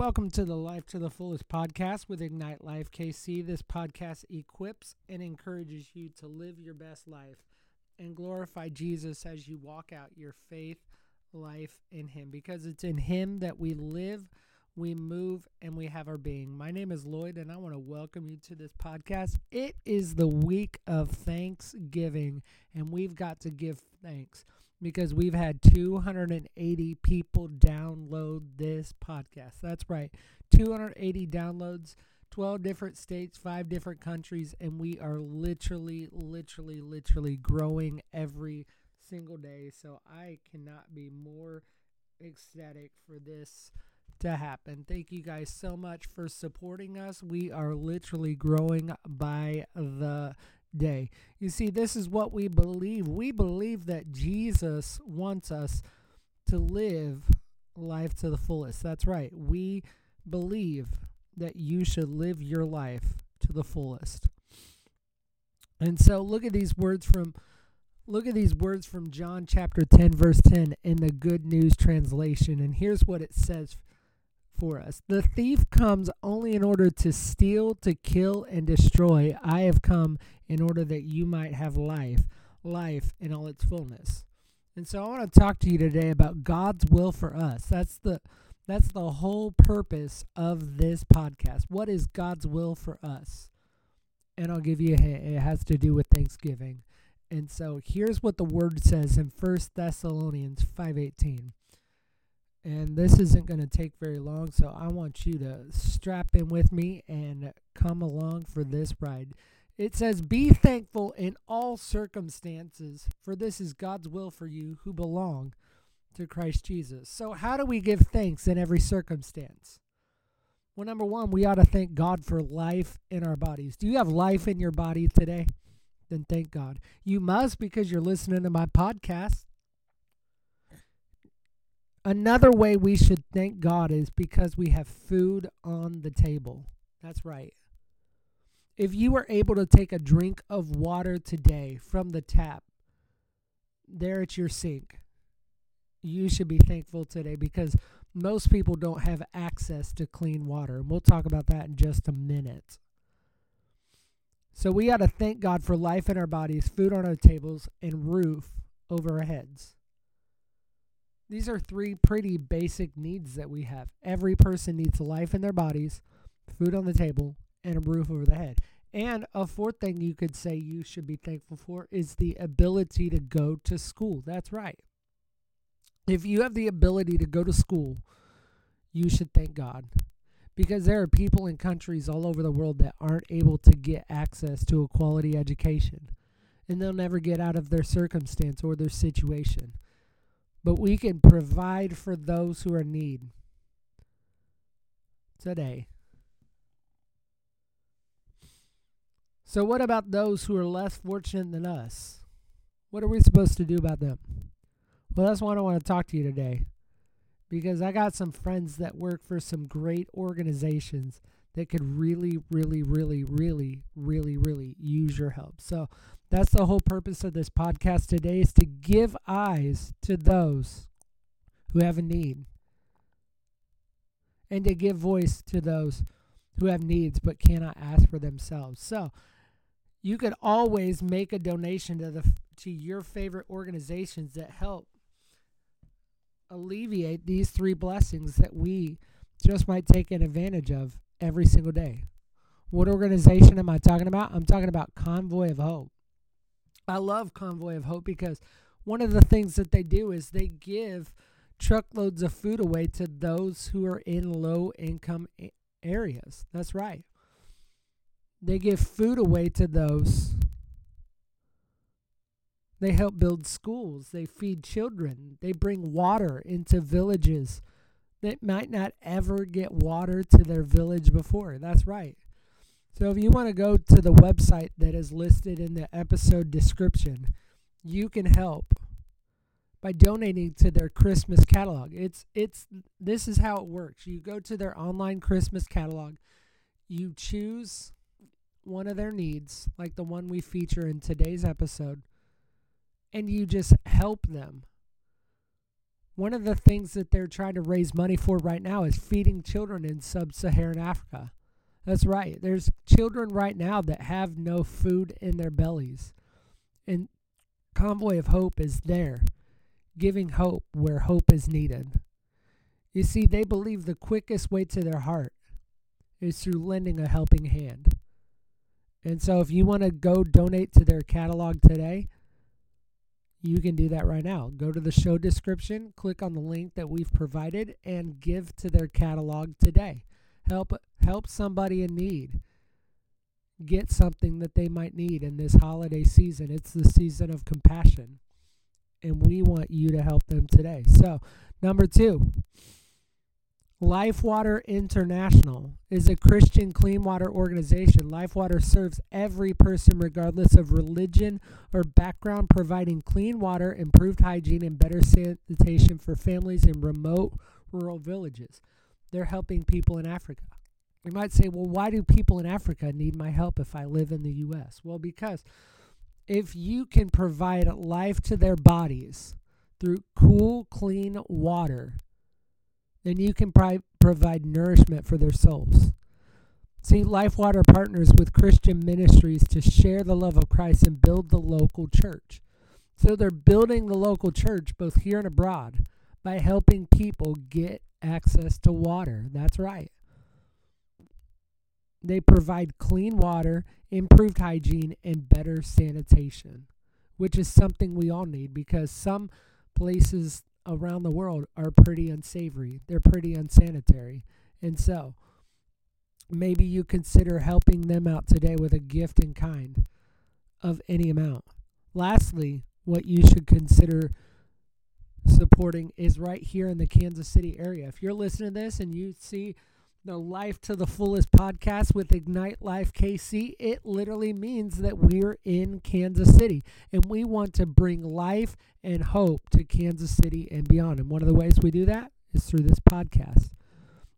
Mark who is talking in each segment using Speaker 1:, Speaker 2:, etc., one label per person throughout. Speaker 1: Welcome to the Life to the Fullest podcast with Ignite Life KC. This podcast equips and encourages you to live your best life and glorify Jesus as you walk out your faith life in Him because it's in Him that we live, we move, and we have our being. My name is Lloyd, and I want to welcome you to this podcast. It is the week of Thanksgiving, and we've got to give thanks because we've had 280 people download this podcast. That's right, 280 downloads, 12 different states, five different countries, and we are literally, literally, literally growing every single day. So I cannot be more ecstatic for this to happen. Thank you guys so much for supporting us. We are literally growing by the day. You see, this is what we believe. We believe that Jesus wants us to live life to the fullest. That's right. We believe that you should live your life to the fullest. And so look at these words from look at these words from John chapter 10 verse 10 in the Good News translation and here's what it says for us. The thief comes only in order to steal, to kill, and destroy. I have come in order that you might have life, life in all its fullness. And so I want to talk to you today about God's will for us. That's the that's the whole purpose of this podcast. What is God's will for us? And I'll give you a hint. It has to do with Thanksgiving. And so here's what the word says in First Thessalonians 5:18. And this isn't going to take very long, so I want you to strap in with me and come along for this ride. It says, Be thankful in all circumstances, for this is God's will for you who belong to Christ Jesus. So, how do we give thanks in every circumstance? Well, number one, we ought to thank God for life in our bodies. Do you have life in your body today? Then thank God. You must because you're listening to my podcast. Another way we should thank God is because we have food on the table. That's right. If you were able to take a drink of water today from the tap, there at your sink, you should be thankful today because most people don't have access to clean water. And we'll talk about that in just a minute. So we got to thank God for life in our bodies, food on our tables, and roof over our heads. These are three pretty basic needs that we have. Every person needs life in their bodies, food on the table, and a roof over the head. And a fourth thing you could say you should be thankful for is the ability to go to school. That's right. If you have the ability to go to school, you should thank God because there are people in countries all over the world that aren't able to get access to a quality education and they'll never get out of their circumstance or their situation. But we can provide for those who are in need today So, what about those who are less fortunate than us? What are we supposed to do about them? Well, that's why I want to talk to you today because I got some friends that work for some great organizations that could really, really, really, really, really, really use your help. So that's the whole purpose of this podcast today is to give eyes to those who have a need and to give voice to those who have needs but cannot ask for themselves. So you could always make a donation to the to your favorite organizations that help alleviate these three blessings that we just might take an advantage of every single day. What organization am I talking about? I'm talking about Convoy of Hope. I love Convoy of Hope because one of the things that they do is they give truckloads of food away to those who are in low income areas. That's right. They give food away to those. They help build schools. They feed children. They bring water into villages that might not ever get water to their village before. That's right. So if you want to go to the website that is listed in the episode description, you can help by donating to their Christmas catalog. It's it's this is how it works. You go to their online Christmas catalog. You choose one of their needs, like the one we feature in today's episode, and you just help them. One of the things that they're trying to raise money for right now is feeding children in sub Saharan Africa. That's right. There's children right now that have no food in their bellies. And Convoy of Hope is there, giving hope where hope is needed. You see, they believe the quickest way to their heart is through lending a helping hand. And so if you want to go donate to their catalog today, you can do that right now. Go to the show description, click on the link that we've provided and give to their catalog today. Help help somebody in need. Get something that they might need in this holiday season. It's the season of compassion and we want you to help them today. So, number 2, Lifewater International is a Christian clean water organization. Lifewater serves every person regardless of religion or background, providing clean water, improved hygiene, and better sanitation for families in remote rural villages. They're helping people in Africa. You might say, well, why do people in Africa need my help if I live in the U.S.? Well, because if you can provide life to their bodies through cool, clean water, then you can pri- provide nourishment for their souls. See, Lifewater partners with Christian ministries to share the love of Christ and build the local church. So they're building the local church both here and abroad by helping people get access to water. That's right. They provide clean water, improved hygiene, and better sanitation, which is something we all need because some places around the world are pretty unsavory. They're pretty unsanitary. And so maybe you consider helping them out today with a gift in kind of any amount. Lastly, what you should consider supporting is right here in the Kansas City area. If you're listening to this and you see the Life to the Fullest podcast with Ignite Life KC, it literally means that we're in Kansas City and we want to bring life and hope to Kansas City and beyond. And one of the ways we do that is through this podcast.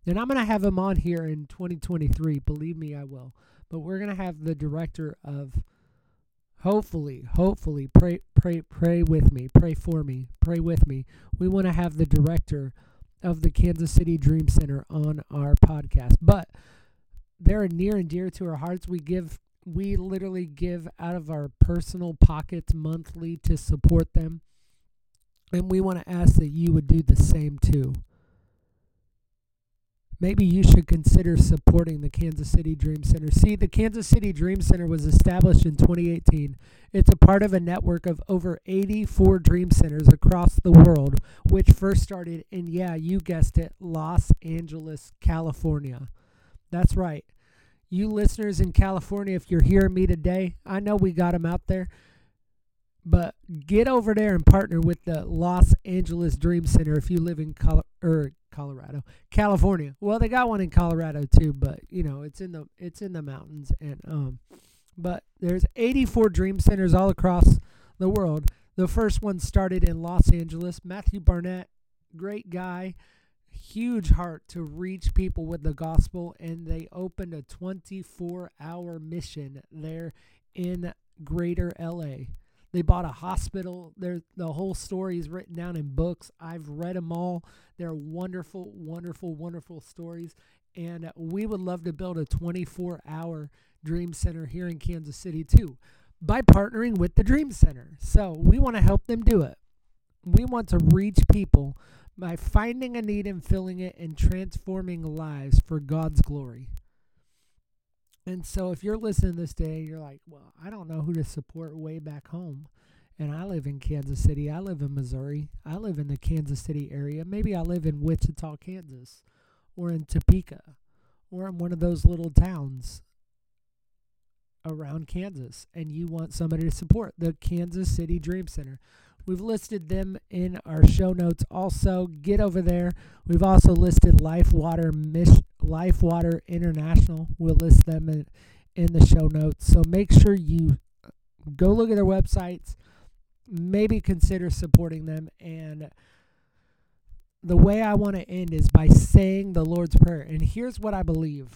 Speaker 1: And I'm going to have him on here in 2023. Believe me, I will. But we're going to have the director of, hopefully, hopefully, pray, pray, pray with me, pray for me, pray with me. We want to have the director of the Kansas City Dream Center on our podcast. But they're near and dear to our hearts. We give we literally give out of our personal pockets monthly to support them. And we want to ask that you would do the same too maybe you should consider supporting the Kansas City Dream Center. See, the Kansas City Dream Center was established in 2018. It's a part of a network of over 84 dream centers across the world, which first started in, yeah, you guessed it, Los Angeles, California. That's right. You listeners in California, if you're hearing me today, I know we got them out there. But get over there and partner with the Los Angeles Dream Center if you live in Col- er, Colorado, California. Well, they got one in Colorado too, but you know it's in the it's in the mountains and um, but there's 84 dream centers all across the world. The first one started in Los Angeles. Matthew Barnett, great guy, huge heart to reach people with the gospel, and they opened a 24 hour mission there in greater LA. They bought a hospital. the whole story is written down in books. I've read them all. They're wonderful, wonderful, wonderful stories. And uh, we would love to build a 24 hour Dream Center here in Kansas City, too, by partnering with the Dream Center. So we want to help them do it. We want to reach people by finding a need and filling it and transforming lives for God's glory. And so if you're listening this day, you're like, well, I don't know who to support way back home. And I live in Kansas City. I live in Missouri. I live in the Kansas City area. Maybe I live in Wichita, Kansas, or in Topeka, or in one of those little towns around Kansas. And you want somebody to support the Kansas City Dream Center. We've listed them in our show notes also. Get over there. We've also listed Life Water Mission. Lifewater International. We'll list them in, in the show notes. So make sure you uh, go look at their websites, maybe consider supporting them. And the way I want to end is by saying the Lord's Prayer. And here's what I believe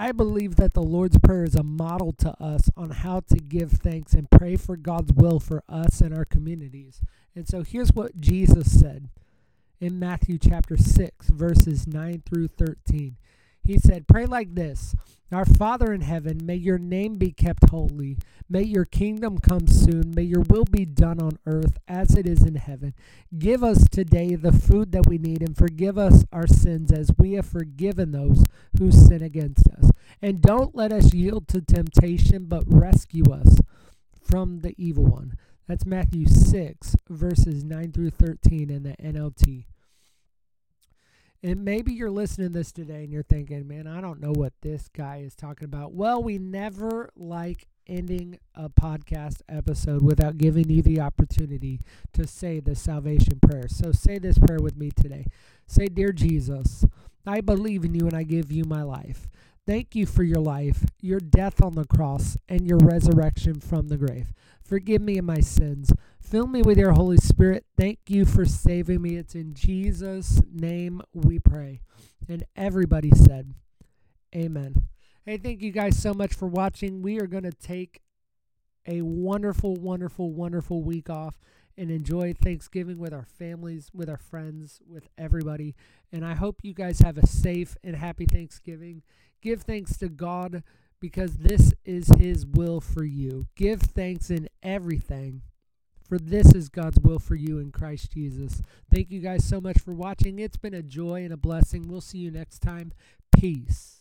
Speaker 1: I believe that the Lord's Prayer is a model to us on how to give thanks and pray for God's will for us and our communities. And so here's what Jesus said in Matthew chapter 6, verses 9 through 13. He said, Pray like this Our Father in heaven, may your name be kept holy. May your kingdom come soon. May your will be done on earth as it is in heaven. Give us today the food that we need and forgive us our sins as we have forgiven those who sin against us. And don't let us yield to temptation, but rescue us from the evil one. That's Matthew 6, verses 9 through 13 in the NLT. And maybe you're listening to this today and you're thinking, man, I don't know what this guy is talking about. Well, we never like ending a podcast episode without giving you the opportunity to say the salvation prayer. So say this prayer with me today. Say, Dear Jesus, I believe in you and I give you my life. Thank you for your life, your death on the cross, and your resurrection from the grave. Forgive me of my sins. Fill me with your Holy Spirit. Thank you for saving me. It's in Jesus' name we pray. And everybody said, Amen. Hey, thank you guys so much for watching. We are going to take a wonderful, wonderful, wonderful week off and enjoy Thanksgiving with our families, with our friends, with everybody. And I hope you guys have a safe and happy Thanksgiving. Give thanks to God because this is His will for you. Give thanks in everything. For this is God's will for you in Christ Jesus. Thank you guys so much for watching. It's been a joy and a blessing. We'll see you next time. Peace.